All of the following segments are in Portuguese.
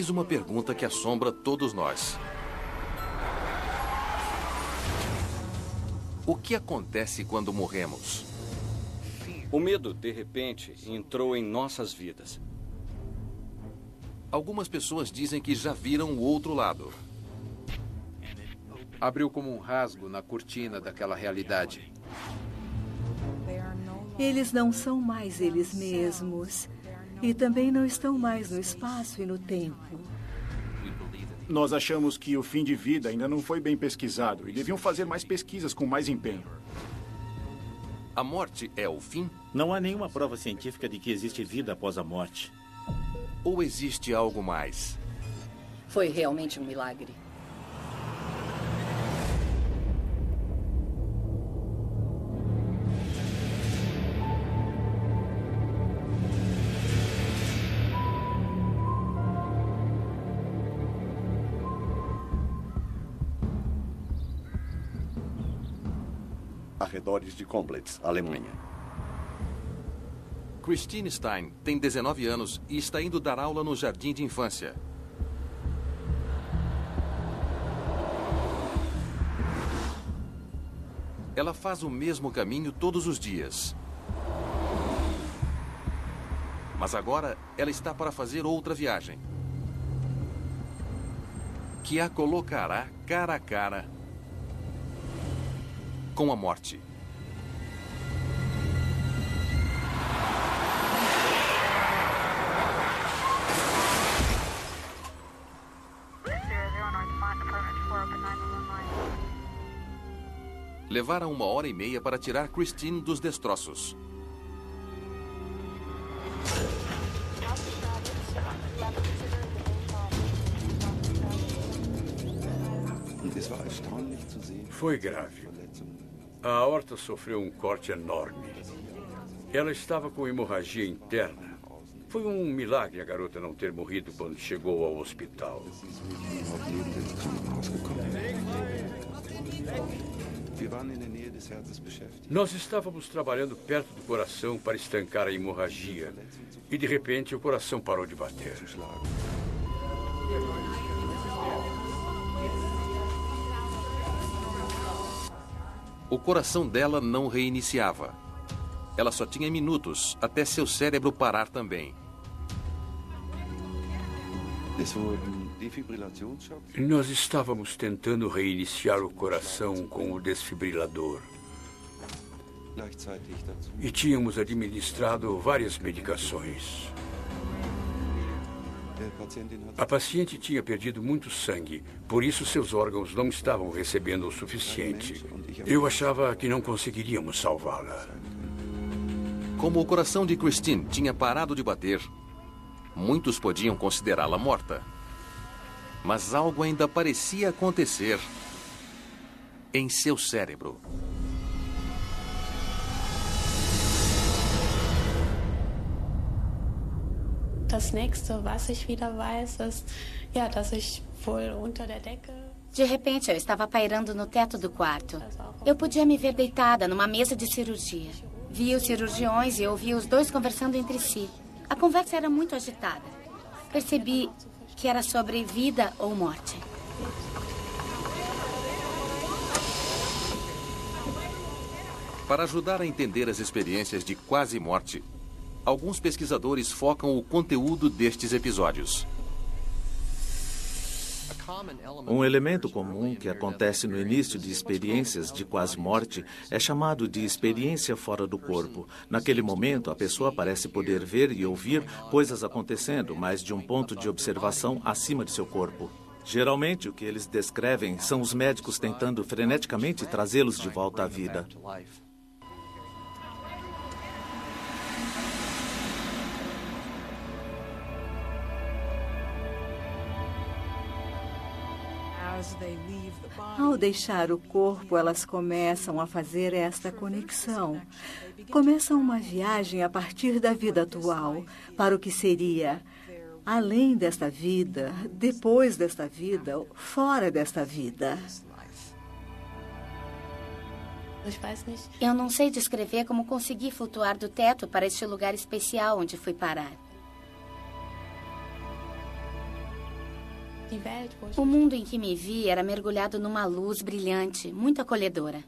Eis uma pergunta que assombra todos nós. O que acontece quando morremos? O medo, de repente, entrou em nossas vidas. Algumas pessoas dizem que já viram o outro lado. Abriu como um rasgo na cortina daquela realidade. Eles não são mais eles mesmos. E também não estão mais no espaço e no tempo. Nós achamos que o fim de vida ainda não foi bem pesquisado e deviam fazer mais pesquisas com mais empenho. A morte é o fim? Não há nenhuma prova científica de que existe vida após a morte. Ou existe algo mais? Foi realmente um milagre. Arredores de Komplitz, Alemanha. Christine Stein tem 19 anos e está indo dar aula no jardim de infância. Ela faz o mesmo caminho todos os dias. Mas agora ela está para fazer outra viagem. Que a colocará cara a cara com a morte. Levaram uma hora e meia para tirar Christine dos destroços. Foi grave. A aorta sofreu um corte enorme. Ela estava com hemorragia interna. Foi um milagre a garota não ter morrido quando chegou ao hospital. Nós estávamos trabalhando perto do coração para estancar a hemorragia. E de repente o coração parou de bater. O coração dela não reiniciava. Ela só tinha minutos até seu cérebro parar também. Nós estávamos tentando reiniciar o coração com o desfibrilador. E tínhamos administrado várias medicações. A paciente tinha perdido muito sangue, por isso seus órgãos não estavam recebendo o suficiente. Eu achava que não conseguiríamos salvá-la. Como o coração de Christine tinha parado de bater, muitos podiam considerá-la morta. Mas algo ainda parecia acontecer em seu cérebro. De repente, eu estava pairando no teto do quarto. Eu podia me ver deitada numa mesa de cirurgia. Vi os cirurgiões e ouvi os dois conversando entre si. A conversa era muito agitada. Percebi que era sobre vida ou morte. Para ajudar a entender as experiências de quase morte, alguns pesquisadores focam o conteúdo destes episódios. Um elemento comum que acontece no início de experiências de quase morte é chamado de experiência fora do corpo. Naquele momento, a pessoa parece poder ver e ouvir coisas acontecendo, mas de um ponto de observação acima de seu corpo. Geralmente, o que eles descrevem são os médicos tentando freneticamente trazê-los de volta à vida. Ao deixar o corpo, elas começam a fazer esta conexão. Começam uma viagem a partir da vida atual para o que seria além desta vida, depois desta vida, fora desta vida. Eu não sei descrever como consegui flutuar do teto para este lugar especial onde fui parar. O mundo em que me vi era mergulhado numa luz brilhante, muito acolhedora.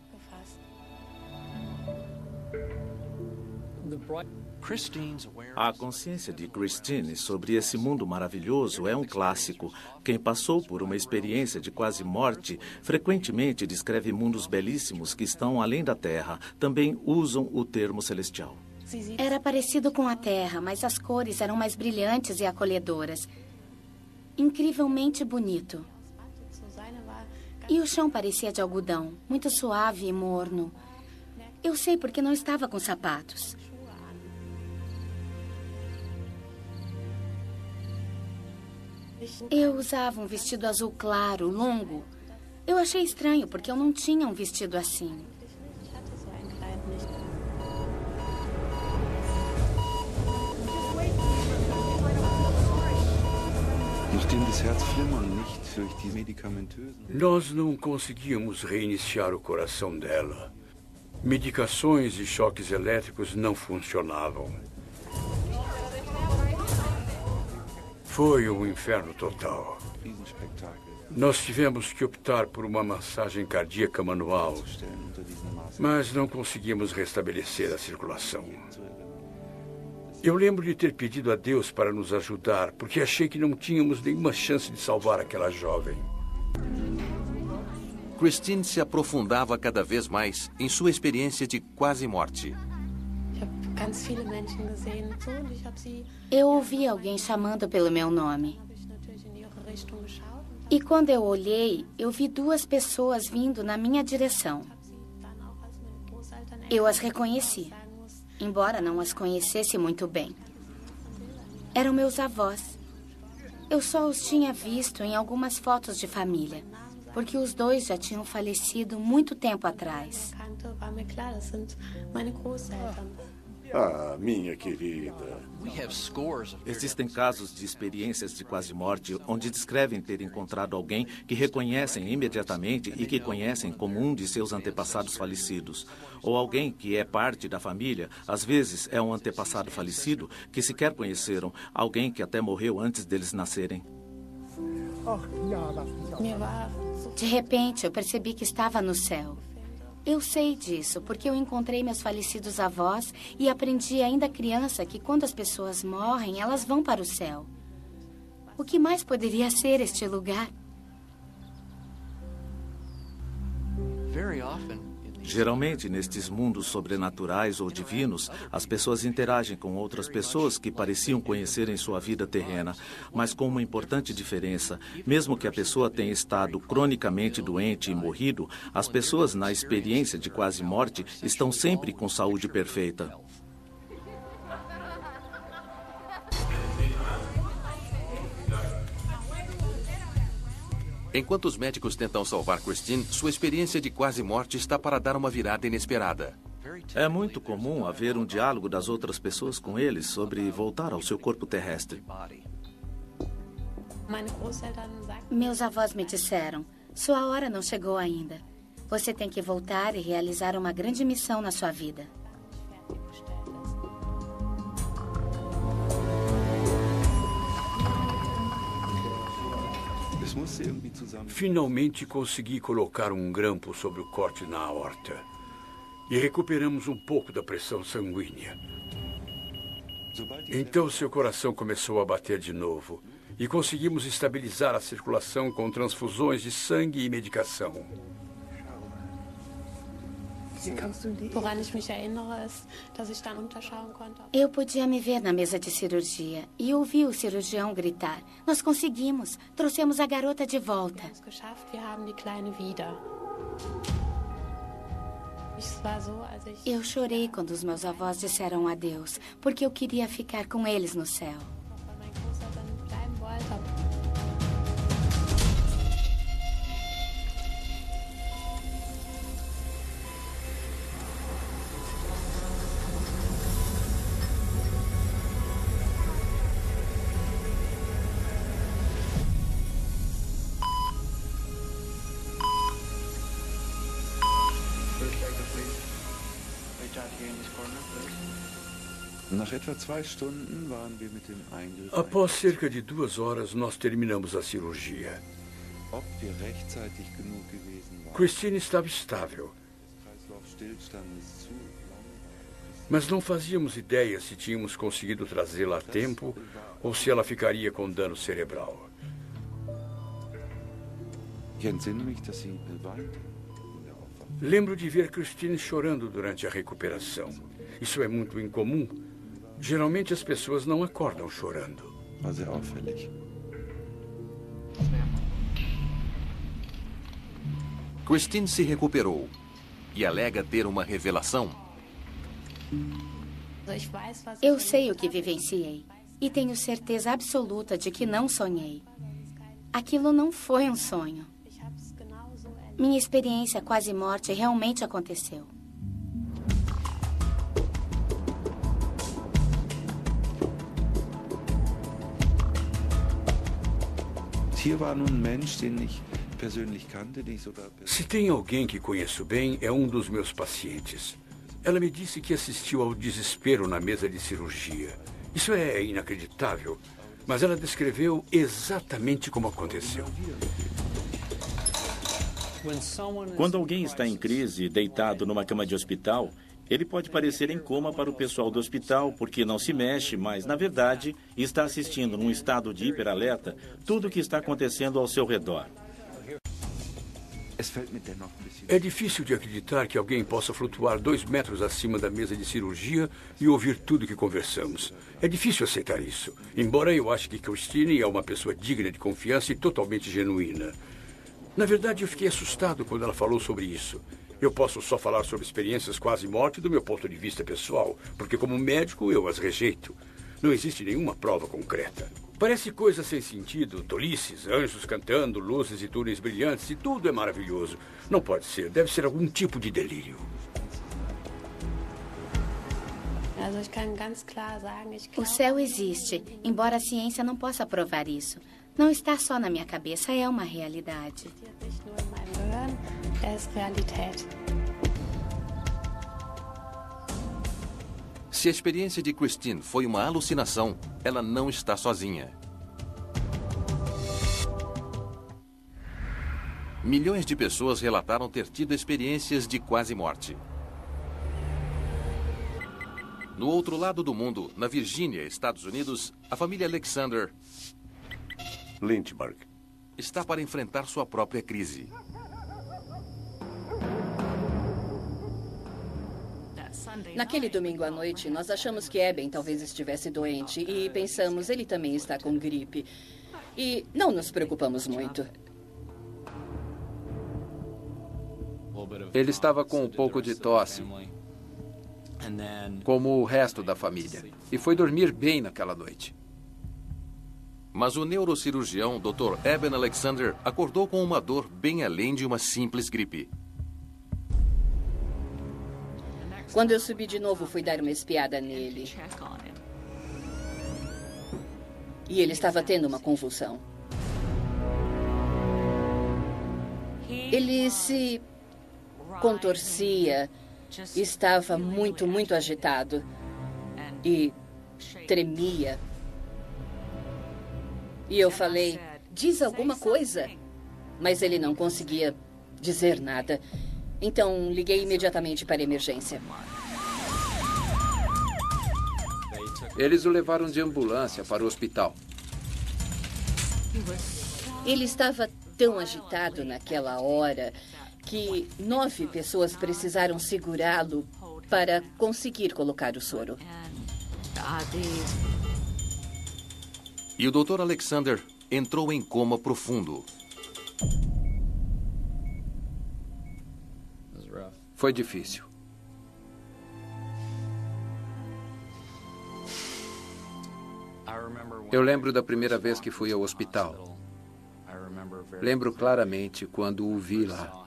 A consciência de Christine sobre esse mundo maravilhoso é um clássico. Quem passou por uma experiência de quase morte frequentemente descreve mundos belíssimos que estão além da Terra. Também usam o termo celestial. Era parecido com a Terra, mas as cores eram mais brilhantes e acolhedoras. Incrivelmente bonito. E o chão parecia de algodão, muito suave e morno. Eu sei porque não estava com sapatos. Eu usava um vestido azul claro, longo. Eu achei estranho porque eu não tinha um vestido assim. Nós não conseguíamos reiniciar o coração dela. Medicações e choques elétricos não funcionavam. Foi um inferno total. Nós tivemos que optar por uma massagem cardíaca manual, mas não conseguimos restabelecer a circulação. Eu lembro de ter pedido a Deus para nos ajudar, porque achei que não tínhamos nenhuma chance de salvar aquela jovem. Christine se aprofundava cada vez mais em sua experiência de quase morte. Eu ouvi alguém chamando pelo meu nome. E quando eu olhei, eu vi duas pessoas vindo na minha direção. Eu as reconheci, embora não as conhecesse muito bem. Eram meus avós. Eu só os tinha visto em algumas fotos de família, porque os dois já tinham falecido muito tempo atrás. Ah, minha querida. Existem casos de experiências de quase morte onde descrevem ter encontrado alguém que reconhecem imediatamente e que conhecem como um de seus antepassados falecidos. Ou alguém que é parte da família, às vezes é um antepassado falecido que sequer conheceram, alguém que até morreu antes deles nascerem. De repente, eu percebi que estava no céu. Eu sei disso porque eu encontrei meus falecidos avós e aprendi ainda criança que quando as pessoas morrem, elas vão para o céu. O que mais poderia ser este lugar? Geralmente, nestes mundos sobrenaturais ou divinos, as pessoas interagem com outras pessoas que pareciam conhecer em sua vida terrena, mas com uma importante diferença. Mesmo que a pessoa tenha estado cronicamente doente e morrido, as pessoas na experiência de quase morte estão sempre com saúde perfeita. Enquanto os médicos tentam salvar Christine, sua experiência de quase morte está para dar uma virada inesperada. É muito comum haver um diálogo das outras pessoas com eles sobre voltar ao seu corpo terrestre. Meus avós me disseram: sua hora não chegou ainda. Você tem que voltar e realizar uma grande missão na sua vida. Finalmente consegui colocar um grampo sobre o corte na aorta. E recuperamos um pouco da pressão sanguínea. Então seu coração começou a bater de novo. E conseguimos estabilizar a circulação com transfusões de sangue e medicação. Eu podia me ver na mesa de cirurgia e ouvi o cirurgião gritar: Nós conseguimos! Trouxemos a garota de volta. Eu chorei quando os meus avós disseram adeus, porque eu queria ficar com eles no céu. Após cerca de duas horas, nós terminamos a cirurgia. Christine estava estável. Mas não fazíamos ideia se tínhamos conseguido trazê-la a tempo ou se ela ficaria com dano cerebral. Lembro de ver Christine chorando durante a recuperação. Isso é muito incomum. Geralmente as pessoas não acordam chorando. Christine se recuperou e alega ter uma revelação. Eu sei o que vivenciei e tenho certeza absoluta de que não sonhei. Aquilo não foi um sonho. Minha experiência quase morte realmente aconteceu. Se tem alguém que conheço bem, é um dos meus pacientes. Ela me disse que assistiu ao desespero na mesa de cirurgia. Isso é inacreditável, mas ela descreveu exatamente como aconteceu. Quando alguém está em crise, deitado numa cama de hospital, ele pode parecer em coma para o pessoal do hospital porque não se mexe, mas, na verdade, está assistindo num estado de hiperalerta tudo o que está acontecendo ao seu redor. É difícil de acreditar que alguém possa flutuar dois metros acima da mesa de cirurgia e ouvir tudo que conversamos. É difícil aceitar isso, embora eu ache que Christine é uma pessoa digna de confiança e totalmente genuína. Na verdade, eu fiquei assustado quando ela falou sobre isso. Eu posso só falar sobre experiências quase morte do meu ponto de vista pessoal, porque como médico eu as rejeito. Não existe nenhuma prova concreta. Parece coisa sem sentido, tolices, anjos cantando, luzes e túneis brilhantes, e tudo é maravilhoso. Não pode ser, deve ser algum tipo de delírio. O céu existe, embora a ciência não possa provar isso. Não está só na minha cabeça, é uma realidade. Se a experiência de Christine foi uma alucinação, ela não está sozinha. Milhões de pessoas relataram ter tido experiências de quase morte. No outro lado do mundo, na Virgínia, Estados Unidos, a família Alexander Lynchburg. Está para enfrentar sua própria crise. Naquele domingo à noite, nós achamos que Eben talvez estivesse doente e pensamos, ele também está com gripe. E não nos preocupamos muito. Ele estava com um pouco de tosse, como o resto da família, e foi dormir bem naquela noite. Mas o neurocirurgião Dr. Eben Alexander acordou com uma dor bem além de uma simples gripe. Quando eu subi de novo, fui dar uma espiada nele. E ele estava tendo uma convulsão. Ele se contorcia, estava muito, muito agitado e tremia. E eu falei: diz alguma coisa. Mas ele não conseguia dizer nada. Então liguei imediatamente para a emergência. Eles o levaram de ambulância para o hospital. Ele estava tão agitado naquela hora que nove pessoas precisaram segurá-lo para conseguir colocar o soro. E o Dr. Alexander entrou em coma profundo. Foi difícil. Eu lembro da primeira vez que fui ao hospital. Lembro claramente quando o vi lá.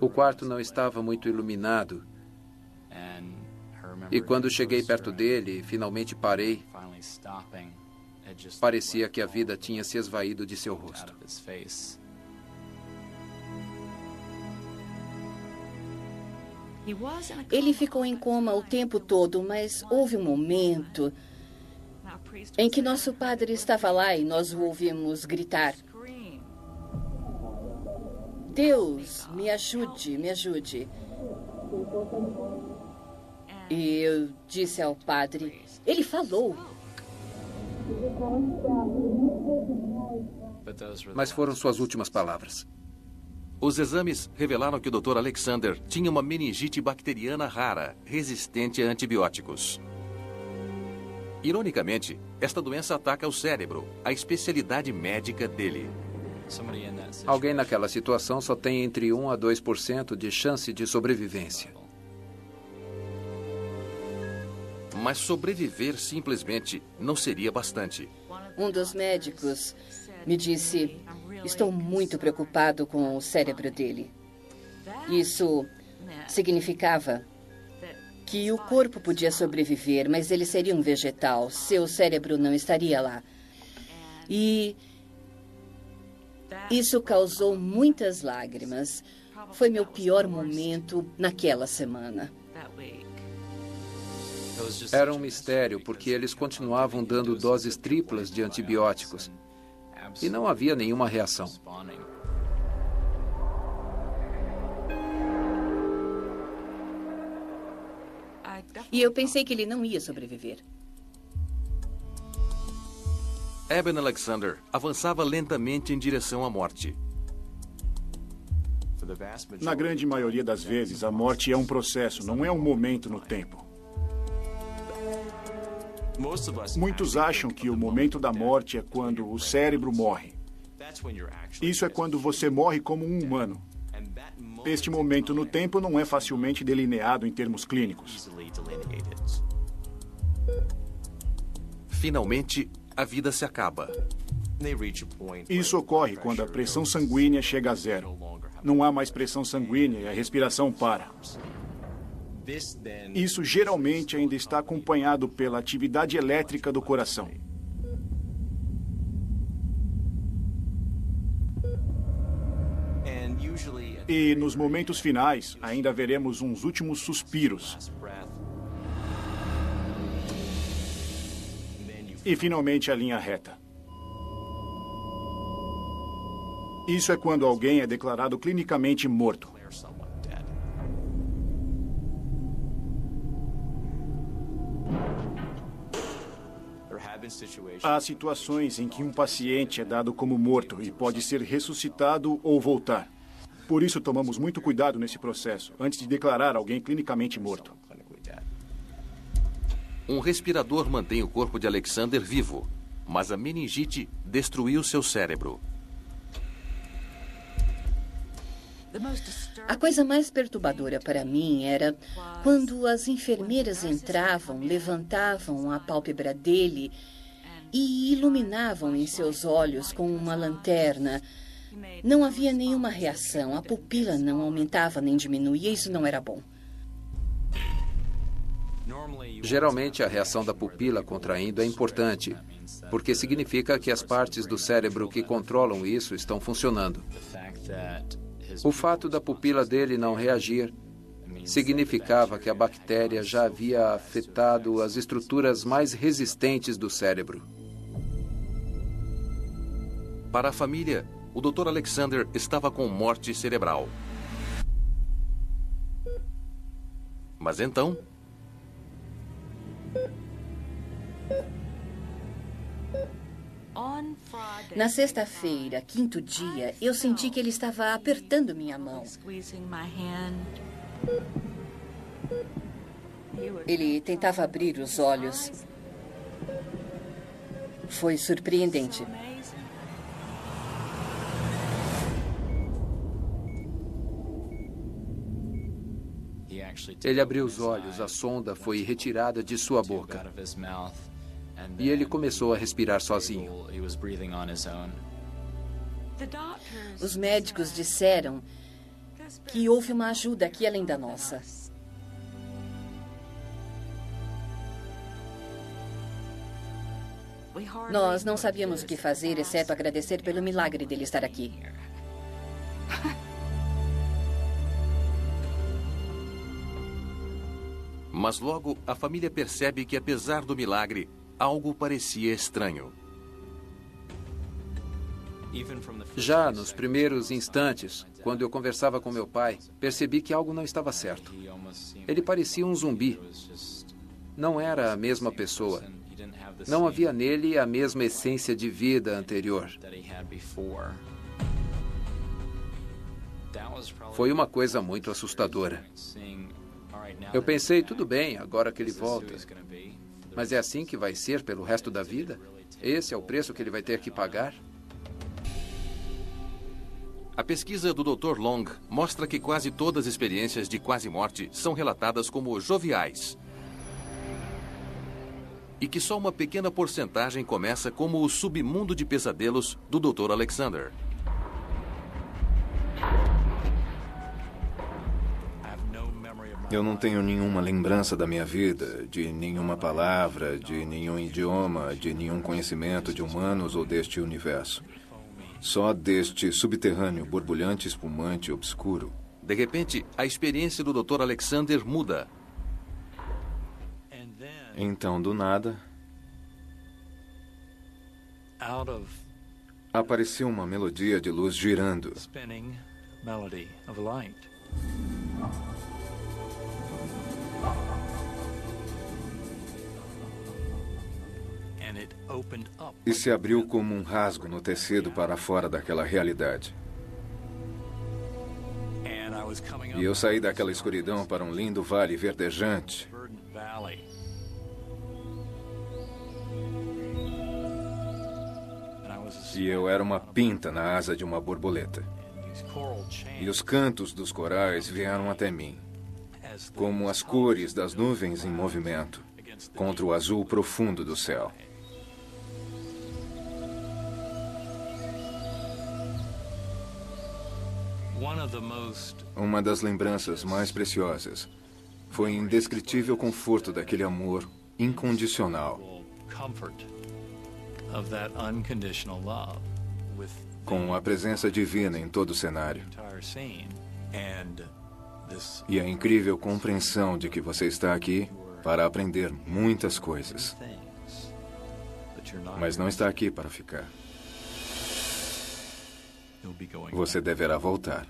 O quarto não estava muito iluminado. E quando cheguei perto dele e finalmente parei, parecia que a vida tinha se esvaído de seu rosto. Ele ficou em coma o tempo todo, mas houve um momento em que nosso padre estava lá e nós o ouvimos gritar: Deus, me ajude, me ajude. E eu disse ao padre: Ele falou. Mas foram suas últimas palavras. Os exames revelaram que o Dr. Alexander tinha uma meningite bacteriana rara, resistente a antibióticos. Ironicamente, esta doença ataca o cérebro, a especialidade médica dele. Alguém naquela situação só tem entre 1 a 2% de chance de sobrevivência. Mas sobreviver simplesmente não seria bastante. Um dos médicos me disse: Estou muito preocupado com o cérebro dele. Isso significava que o corpo podia sobreviver, mas ele seria um vegetal. Seu cérebro não estaria lá. E isso causou muitas lágrimas. Foi meu pior momento naquela semana. Era um mistério porque eles continuavam dando doses triplas de antibióticos e não havia nenhuma reação. E eu pensei que ele não ia sobreviver. Eben Alexander avançava lentamente em direção à morte. Na grande maioria das vezes, a morte é um processo, não é um momento no tempo. Muitos acham que o momento da morte é quando o cérebro morre. Isso é quando você morre como um humano. Este momento no tempo não é facilmente delineado em termos clínicos. Finalmente, a vida se acaba. Isso ocorre quando a pressão sanguínea chega a zero. Não há mais pressão sanguínea e a respiração para. Isso geralmente ainda está acompanhado pela atividade elétrica do coração. E nos momentos finais, ainda veremos uns últimos suspiros. E finalmente a linha reta. Isso é quando alguém é declarado clinicamente morto. Há situações em que um paciente é dado como morto e pode ser ressuscitado ou voltar. Por isso, tomamos muito cuidado nesse processo, antes de declarar alguém clinicamente morto. Um respirador mantém o corpo de Alexander vivo, mas a meningite destruiu seu cérebro. A coisa mais perturbadora para mim era quando as enfermeiras entravam, levantavam a pálpebra dele e iluminavam em seus olhos com uma lanterna. Não havia nenhuma reação, a pupila não aumentava nem diminuía, isso não era bom. Geralmente, a reação da pupila contraindo é importante, porque significa que as partes do cérebro que controlam isso estão funcionando. O fato da pupila dele não reagir significava que a bactéria já havia afetado as estruturas mais resistentes do cérebro. Para a família, o Dr. Alexander estava com morte cerebral. Mas então. Na sexta-feira, quinto dia, eu senti que ele estava apertando minha mão. Ele tentava abrir os olhos. Foi surpreendente. Ele abriu os olhos, a sonda foi retirada de sua boca. E ele começou a respirar sozinho. Os médicos disseram que houve uma ajuda aqui além da nossa. Nós não sabíamos o que fazer, exceto agradecer pelo milagre dele estar aqui. Mas logo a família percebe que, apesar do milagre, algo parecia estranho. Já nos primeiros instantes, quando eu conversava com meu pai, percebi que algo não estava certo. Ele parecia um zumbi. Não era a mesma pessoa. Não havia nele a mesma essência de vida anterior. Foi uma coisa muito assustadora. Eu pensei, tudo bem, agora que ele volta. Mas é assim que vai ser pelo resto da vida? Esse é o preço que ele vai ter que pagar? A pesquisa do Dr. Long mostra que quase todas as experiências de quase morte são relatadas como joviais. E que só uma pequena porcentagem começa como o submundo de pesadelos do Dr. Alexander. Eu não tenho nenhuma lembrança da minha vida, de nenhuma palavra, de nenhum idioma, de nenhum conhecimento de humanos ou deste universo. Só deste subterrâneo borbulhante, espumante, obscuro. De repente, a experiência do Dr. Alexander muda. Então, do nada, apareceu uma melodia de luz girando. E se abriu como um rasgo no tecido para fora daquela realidade. E eu saí daquela escuridão para um lindo vale verdejante. E eu era uma pinta na asa de uma borboleta. E os cantos dos corais vieram até mim, como as cores das nuvens em movimento, contra o azul profundo do céu. Uma das lembranças mais preciosas foi o indescritível conforto daquele amor incondicional. Com a presença divina em todo o cenário. E a incrível compreensão de que você está aqui para aprender muitas coisas. Mas não está aqui para ficar. Você deverá voltar.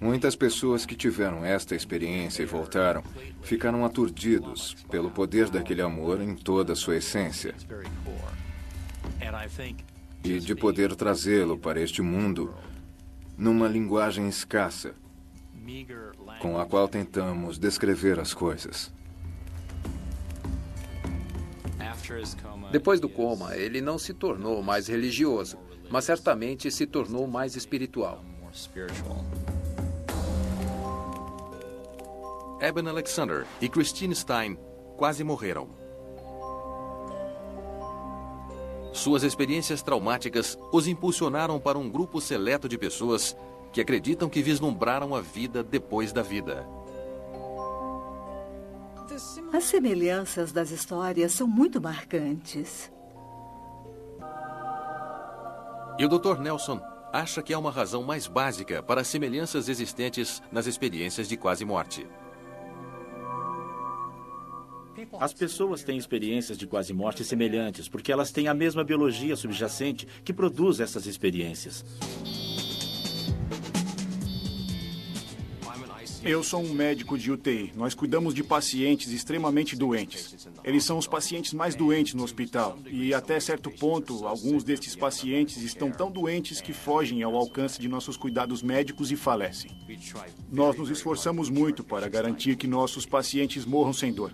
Muitas pessoas que tiveram esta experiência e voltaram ficaram aturdidos pelo poder daquele amor em toda a sua essência e de poder trazê-lo para este mundo numa linguagem escassa com a qual tentamos descrever as coisas. Depois do coma, ele não se tornou mais religioso, mas certamente se tornou mais espiritual. Eben Alexander e Christine Stein quase morreram. Suas experiências traumáticas os impulsionaram para um grupo seleto de pessoas que acreditam que vislumbraram a vida depois da vida. As semelhanças das histórias são muito marcantes. E o Dr. Nelson acha que há uma razão mais básica para as semelhanças existentes nas experiências de quase morte. As pessoas têm experiências de quase morte semelhantes porque elas têm a mesma biologia subjacente que produz essas experiências. Eu sou um médico de UTI. Nós cuidamos de pacientes extremamente doentes. Eles são os pacientes mais doentes no hospital. E até certo ponto, alguns destes pacientes estão tão doentes que fogem ao alcance de nossos cuidados médicos e falecem. Nós nos esforçamos muito para garantir que nossos pacientes morram sem dor.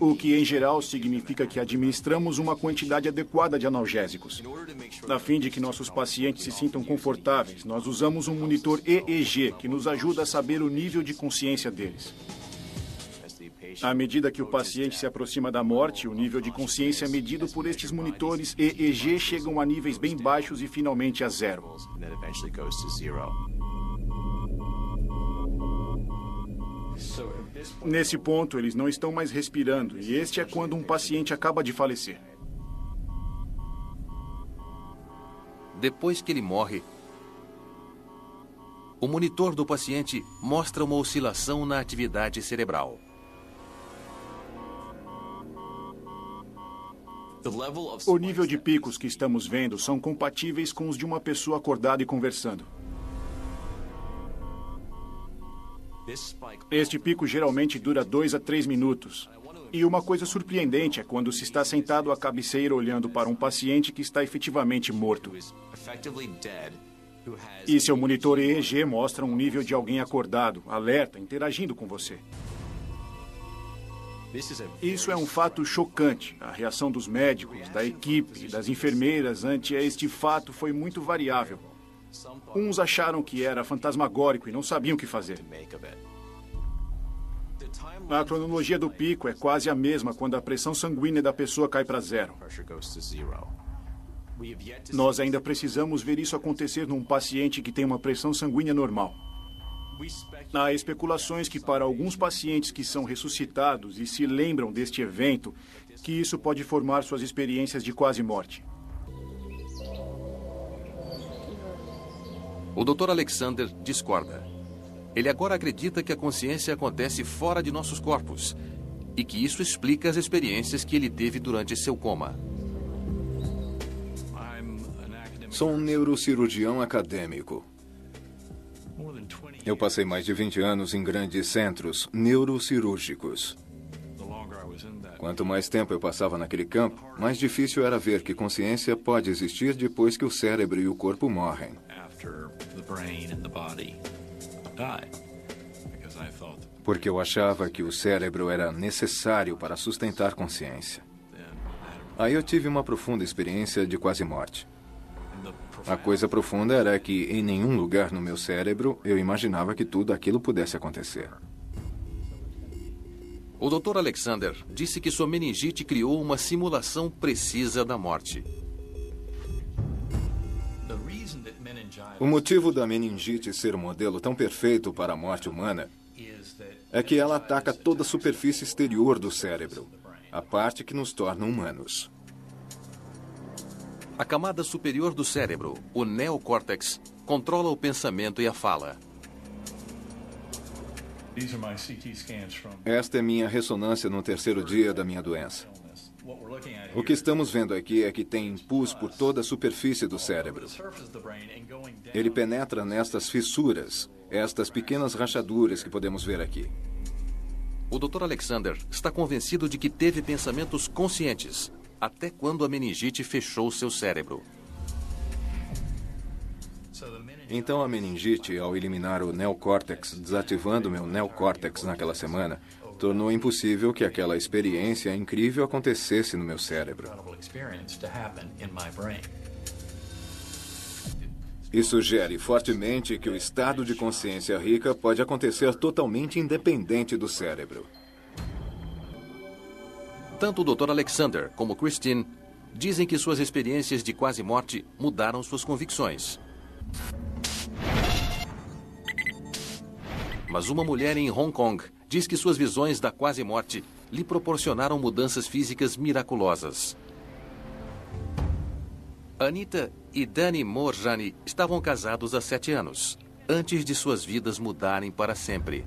O que, em geral, significa que administramos uma quantidade adequada de analgésicos. A fim de que nossos pacientes se sintam confortáveis, nós usamos um monitor EEG que nos ajuda a saber o nível nível de consciência deles. À medida que o paciente se aproxima da morte, o nível de consciência medido por estes monitores EEG chegam a níveis bem baixos e finalmente a zero. Nesse ponto, eles não estão mais respirando, e este é quando um paciente acaba de falecer. Depois que ele morre, o monitor do paciente mostra uma oscilação na atividade cerebral. O nível de picos que estamos vendo são compatíveis com os de uma pessoa acordada e conversando. Este pico geralmente dura dois a três minutos. E uma coisa surpreendente é quando se está sentado à cabeceira olhando para um paciente que está efetivamente morto. E seu monitor EEG mostra um nível de alguém acordado, alerta, interagindo com você. Isso é um fato chocante. A reação dos médicos, da equipe das enfermeiras ante este fato foi muito variável. Uns acharam que era fantasmagórico e não sabiam o que fazer. A cronologia do pico é quase a mesma quando a pressão sanguínea da pessoa cai para zero. Nós ainda precisamos ver isso acontecer num paciente que tem uma pressão sanguínea normal. Há especulações que, para alguns pacientes que são ressuscitados e se lembram deste evento, que isso pode formar suas experiências de quase morte. O Dr. Alexander discorda. Ele agora acredita que a consciência acontece fora de nossos corpos e que isso explica as experiências que ele teve durante seu coma. Sou um neurocirurgião acadêmico. Eu passei mais de 20 anos em grandes centros neurocirúrgicos. Quanto mais tempo eu passava naquele campo, mais difícil era ver que consciência pode existir depois que o cérebro e o corpo morrem. Porque eu achava que o cérebro era necessário para sustentar consciência. Aí eu tive uma profunda experiência de quase morte. A coisa profunda era que em nenhum lugar no meu cérebro eu imaginava que tudo aquilo pudesse acontecer. O Dr. Alexander disse que sua meningite criou uma simulação precisa da morte. O motivo da meningite ser um modelo tão perfeito para a morte humana é que ela ataca toda a superfície exterior do cérebro, a parte que nos torna humanos. A camada superior do cérebro, o neocórtex, controla o pensamento e a fala. Esta é minha ressonância no terceiro dia da minha doença. O que estamos vendo aqui é que tem pus por toda a superfície do cérebro. Ele penetra nestas fissuras, estas pequenas rachaduras que podemos ver aqui. O Dr. Alexander está convencido de que teve pensamentos conscientes, até quando a meningite fechou seu cérebro. Então a meningite, ao eliminar o neocórtex, desativando meu neocórtex naquela semana, tornou impossível que aquela experiência incrível acontecesse no meu cérebro. E sugere fortemente que o estado de consciência rica pode acontecer totalmente independente do cérebro. Tanto o Dr. Alexander como Christine dizem que suas experiências de quase morte mudaram suas convicções. Mas uma mulher em Hong Kong diz que suas visões da quase morte lhe proporcionaram mudanças físicas miraculosas. Anita e Danny Morjani estavam casados há sete anos, antes de suas vidas mudarem para sempre.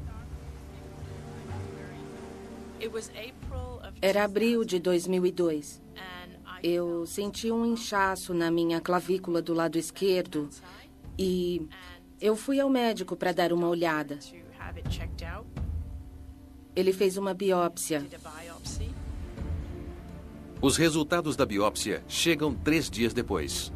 Era abril de 2002. Eu senti um inchaço na minha clavícula do lado esquerdo e eu fui ao médico para dar uma olhada. Ele fez uma biópsia. Os resultados da biópsia chegam três dias depois.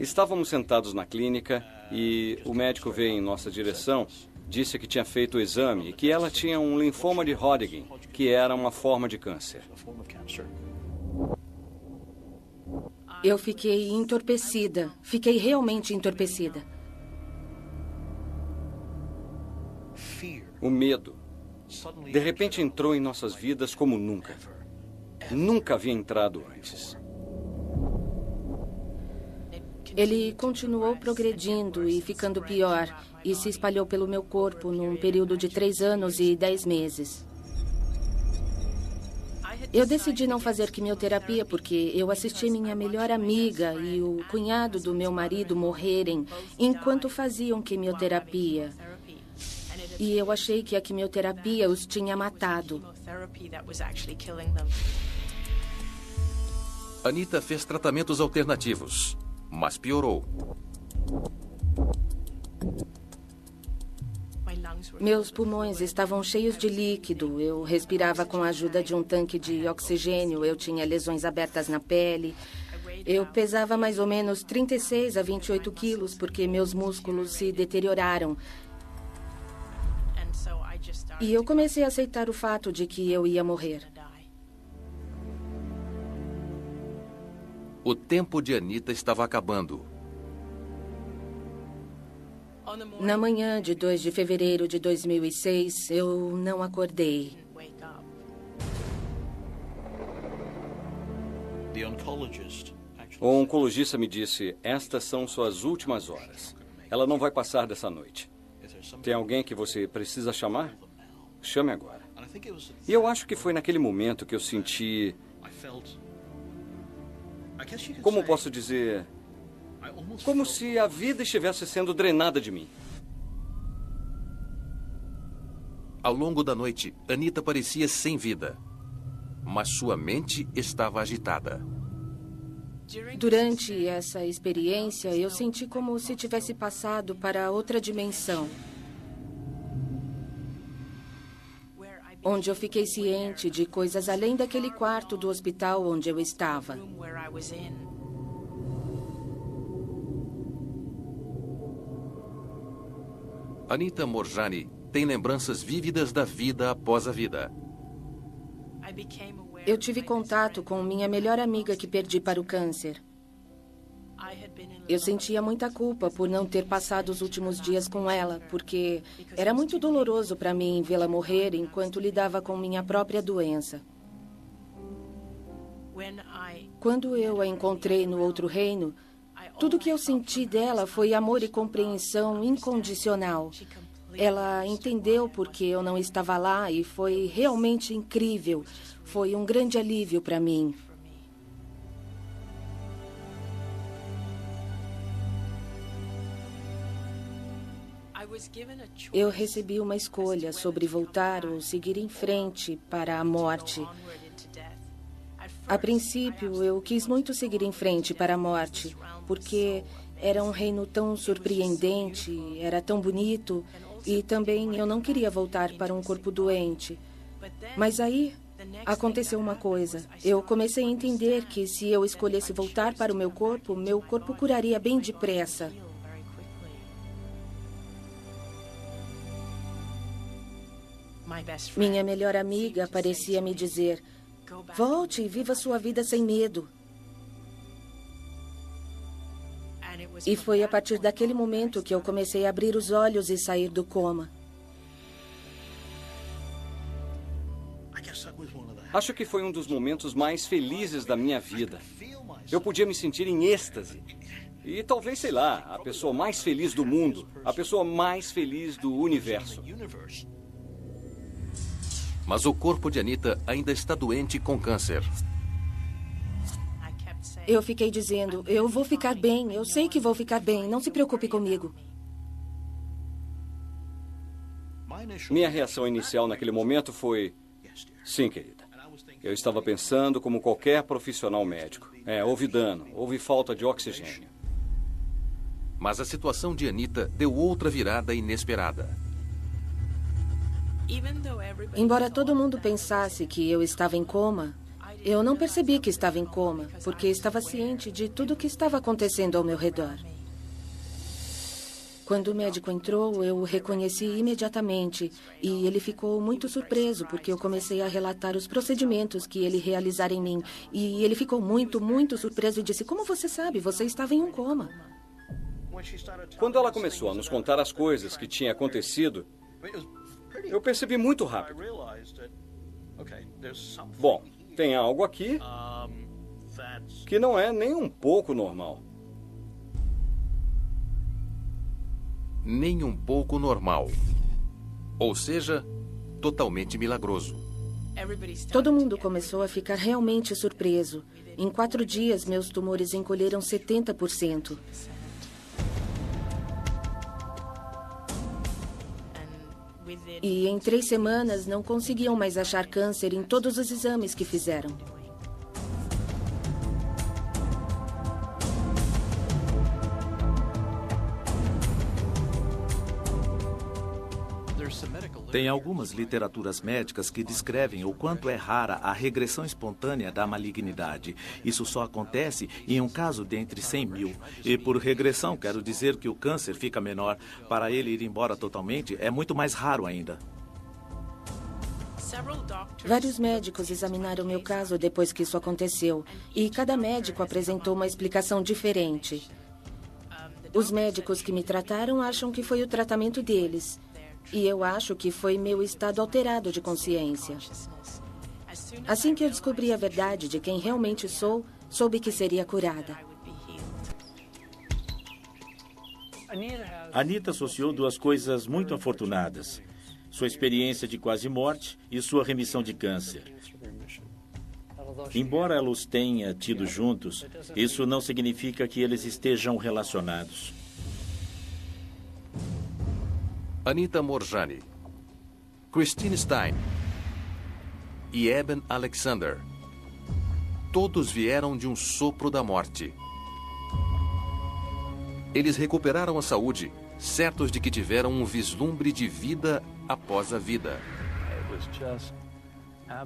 Estávamos sentados na clínica e o médico veio em nossa direção, disse que tinha feito o exame e que ela tinha um linfoma de Hodgkin, que era uma forma de câncer. Eu fiquei entorpecida. Fiquei realmente entorpecida. O medo, de repente, entrou em nossas vidas como nunca. Nunca havia entrado antes. Ele continuou progredindo e ficando pior, e se espalhou pelo meu corpo num período de três anos e dez meses. Eu decidi não fazer quimioterapia porque eu assisti minha melhor amiga e o cunhado do meu marido morrerem enquanto faziam quimioterapia. E eu achei que a quimioterapia os tinha matado. Anita fez tratamentos alternativos, mas piorou. Meus pulmões estavam cheios de líquido. Eu respirava com a ajuda de um tanque de oxigênio. Eu tinha lesões abertas na pele. Eu pesava mais ou menos 36 a 28 quilos porque meus músculos se deterioraram. E eu comecei a aceitar o fato de que eu ia morrer. O tempo de Anita estava acabando. Na manhã de 2 de fevereiro de 2006, eu não acordei. O oncologista me disse: Estas são suas últimas horas. Ela não vai passar dessa noite. Tem alguém que você precisa chamar? Chame agora. E eu acho que foi naquele momento que eu senti. Como posso dizer? Como se a vida estivesse sendo drenada de mim. Ao longo da noite, Anita parecia sem vida. Mas sua mente estava agitada. Durante essa experiência, eu senti como se tivesse passado para outra dimensão. Onde eu fiquei ciente de coisas além daquele quarto do hospital onde eu estava. Anita Morjani tem lembranças vívidas da vida após a vida. Eu tive contato com minha melhor amiga que perdi para o câncer. Eu sentia muita culpa por não ter passado os últimos dias com ela, porque era muito doloroso para mim vê-la morrer enquanto lidava com minha própria doença. Quando eu a encontrei no outro reino, tudo que eu senti dela foi amor e compreensão incondicional. Ela entendeu porque eu não estava lá e foi realmente incrível. Foi um grande alívio para mim. Eu recebi uma escolha sobre voltar ou seguir em frente para a morte. A princípio, eu quis muito seguir em frente para a morte, porque era um reino tão surpreendente, era tão bonito, e também eu não queria voltar para um corpo doente. Mas aí aconteceu uma coisa. Eu comecei a entender que se eu escolhesse voltar para o meu corpo, meu corpo curaria bem depressa. Minha melhor amiga parecia me dizer: volte e viva sua vida sem medo. E foi a partir daquele momento que eu comecei a abrir os olhos e sair do coma. Acho que foi um dos momentos mais felizes da minha vida. Eu podia me sentir em êxtase. E talvez, sei lá, a pessoa mais feliz do mundo, a pessoa mais feliz do universo. Mas o corpo de Anita ainda está doente com câncer. Eu fiquei dizendo: eu vou ficar bem, eu sei que vou ficar bem, não se preocupe comigo. Minha reação inicial naquele momento foi: sim, querida. Eu estava pensando como qualquer profissional médico. É, houve dano, houve falta de oxigênio. Mas a situação de Anita deu outra virada inesperada. Embora todo mundo pensasse que eu estava em coma, eu não percebi que estava em coma, porque estava ciente de tudo o que estava acontecendo ao meu redor. Quando o médico entrou, eu o reconheci imediatamente e ele ficou muito surpreso porque eu comecei a relatar os procedimentos que ele realizara em mim. E ele ficou muito, muito surpreso e disse: Como você sabe? Você estava em um coma. Quando ela começou a nos contar as coisas que tinha acontecido, eu percebi muito rápido. Bom, tem algo aqui que não é nem um pouco normal. Nem um pouco normal. Ou seja, totalmente milagroso. Todo mundo começou a ficar realmente surpreso. Em quatro dias, meus tumores encolheram 70%. E em três semanas não conseguiam mais achar câncer em todos os exames que fizeram. Tem algumas literaturas médicas que descrevem o quanto é rara a regressão espontânea da malignidade. Isso só acontece em um caso de entre 100 mil. E por regressão, quero dizer que o câncer fica menor. Para ele ir embora totalmente, é muito mais raro ainda. Vários médicos examinaram meu caso depois que isso aconteceu. E cada médico apresentou uma explicação diferente. Os médicos que me trataram acham que foi o tratamento deles. E eu acho que foi meu estado alterado de consciência. Assim que eu descobri a verdade de quem realmente sou, soube que seria curada. Anita associou duas coisas muito afortunadas: sua experiência de quase morte e sua remissão de câncer. Embora ela os tenha tido juntos, isso não significa que eles estejam relacionados. Anita Morjani, Christine Stein e Eben Alexander. Todos vieram de um sopro da morte. Eles recuperaram a saúde, certos de que tiveram um vislumbre de vida após a vida.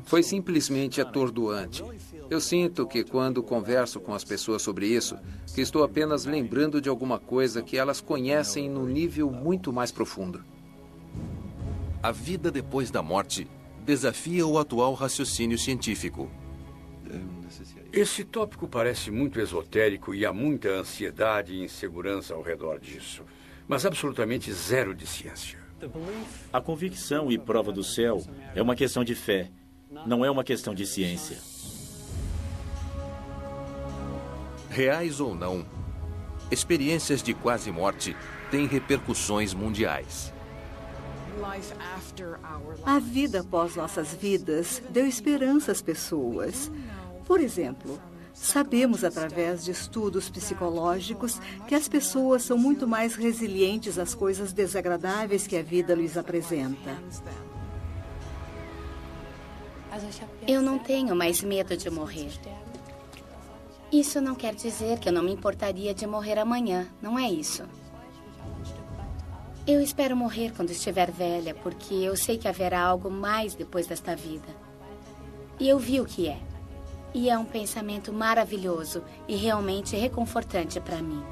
Foi simplesmente atordoante. Eu sinto que quando converso com as pessoas sobre isso, que estou apenas lembrando de alguma coisa que elas conhecem num nível muito mais profundo. A vida depois da morte desafia o atual raciocínio científico. Esse tópico parece muito esotérico e há muita ansiedade e insegurança ao redor disso, mas absolutamente zero de ciência. A convicção e prova do céu é uma questão de fé, não é uma questão de ciência. Reais ou não, experiências de quase morte têm repercussões mundiais. A vida após nossas vidas deu esperança às pessoas. Por exemplo, sabemos através de estudos psicológicos que as pessoas são muito mais resilientes às coisas desagradáveis que a vida lhes apresenta. Eu não tenho mais medo de morrer. Isso não quer dizer que eu não me importaria de morrer amanhã, não é isso. Eu espero morrer quando estiver velha, porque eu sei que haverá algo mais depois desta vida. E eu vi o que é. E é um pensamento maravilhoso e realmente reconfortante para mim.